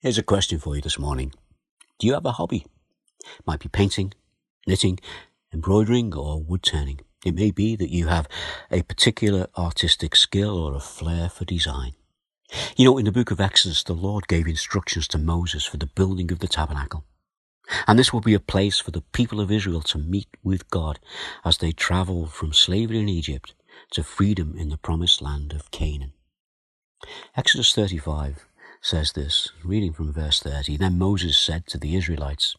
Here's a question for you this morning. Do you have a hobby? Might be painting, knitting, embroidering, or wood turning. It may be that you have a particular artistic skill or a flair for design. You know, in the book of Exodus, the Lord gave instructions to Moses for the building of the tabernacle. And this will be a place for the people of Israel to meet with God as they travel from slavery in Egypt to freedom in the promised land of Canaan. Exodus 35 says this, reading from verse 30. Then Moses said to the Israelites,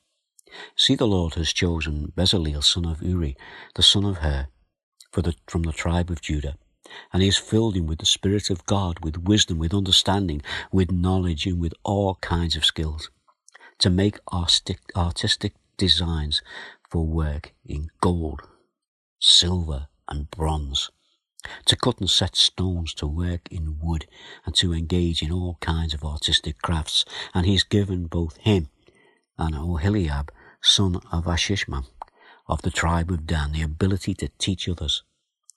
See, the Lord has chosen Bezaleel, son of Uri, the son of Hur, the, from the tribe of Judah, and he has filled him with the Spirit of God, with wisdom, with understanding, with knowledge, and with all kinds of skills, to make artistic, artistic designs for work in gold, silver, and bronze to cut and set stones, to work in wood, and to engage in all kinds of artistic crafts. And he's given both him and Oholiab, son of Ashishman, of the tribe of Dan, the ability to teach others.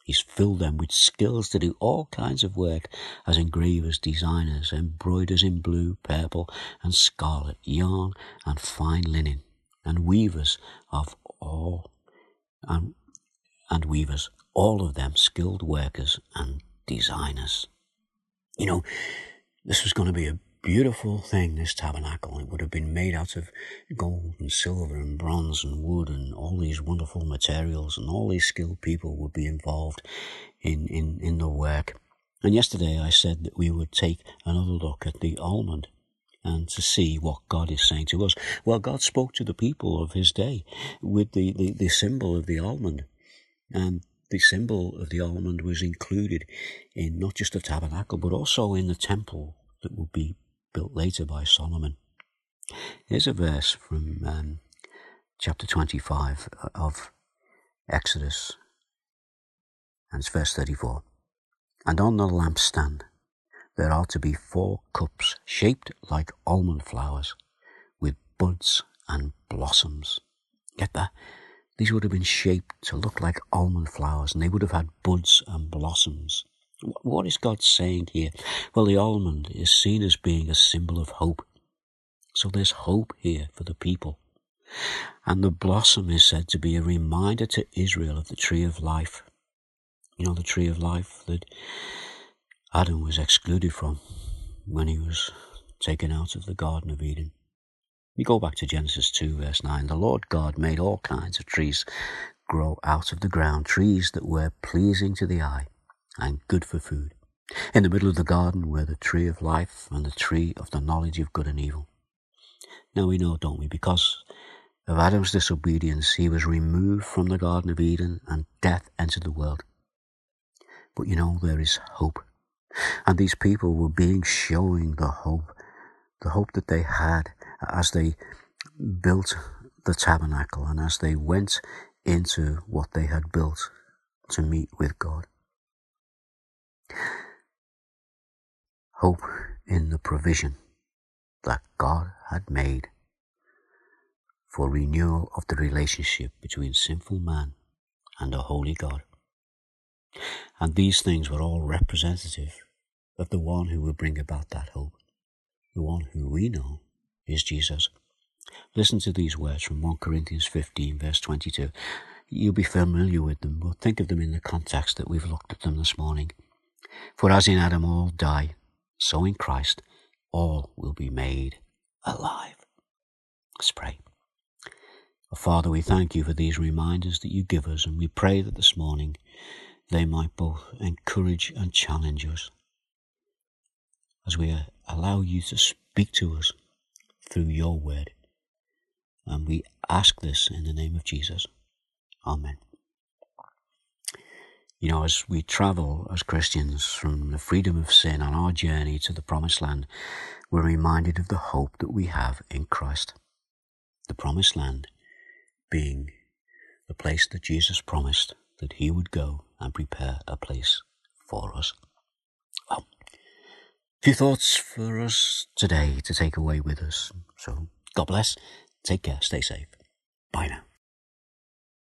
He's filled them with skills to do all kinds of work as engravers, designers, embroiders in blue, purple, and scarlet, yarn and fine linen, and weavers of all, and, weavers all of them skilled workers and designers. You know, this was going to be a beautiful thing, this tabernacle. It would have been made out of gold and silver and bronze and wood and all these wonderful materials, and all these skilled people would be involved in, in, in the work. And yesterday I said that we would take another look at the almond and to see what God is saying to us. Well, God spoke to the people of his day with the, the, the symbol of the almond. And the symbol of the almond was included in not just the tabernacle, but also in the temple that would be built later by Solomon. Here's a verse from um, chapter 25 of Exodus, and it's verse 34. And on the lampstand there are to be four cups shaped like almond flowers with buds and blossoms. Get that? These would have been shaped to look like almond flowers and they would have had buds and blossoms. What is God saying here? Well, the almond is seen as being a symbol of hope. So there's hope here for the people. And the blossom is said to be a reminder to Israel of the tree of life. You know, the tree of life that Adam was excluded from when he was taken out of the Garden of Eden. You go back to Genesis 2, verse 9. The Lord God made all kinds of trees grow out of the ground, trees that were pleasing to the eye and good for food. In the middle of the garden were the tree of life and the tree of the knowledge of good and evil. Now we know, don't we, because of Adam's disobedience, he was removed from the Garden of Eden and death entered the world. But you know, there is hope. And these people were being showing the hope, the hope that they had as they built the tabernacle and as they went into what they had built to meet with God. Hope in the provision that God had made for renewal of the relationship between sinful man and a holy God. And these things were all representative of the one who would bring about that hope, the one who we know is Jesus. Listen to these words from 1 Corinthians 15, verse 22. You'll be familiar with them, but think of them in the context that we've looked at them this morning. For as in Adam all die, so in Christ all will be made alive. Let's pray. Father, we thank you for these reminders that you give us, and we pray that this morning they might both encourage and challenge us as we allow you to speak to us through your word. And we ask this in the name of Jesus. Amen. You know, as we travel as Christians from the freedom of sin on our journey to the promised land, we're reminded of the hope that we have in Christ. The promised land being the place that Jesus promised that he would go and prepare a place for us. Few thoughts for us today to take away with us. So, God bless. Take care. Stay safe. Bye now.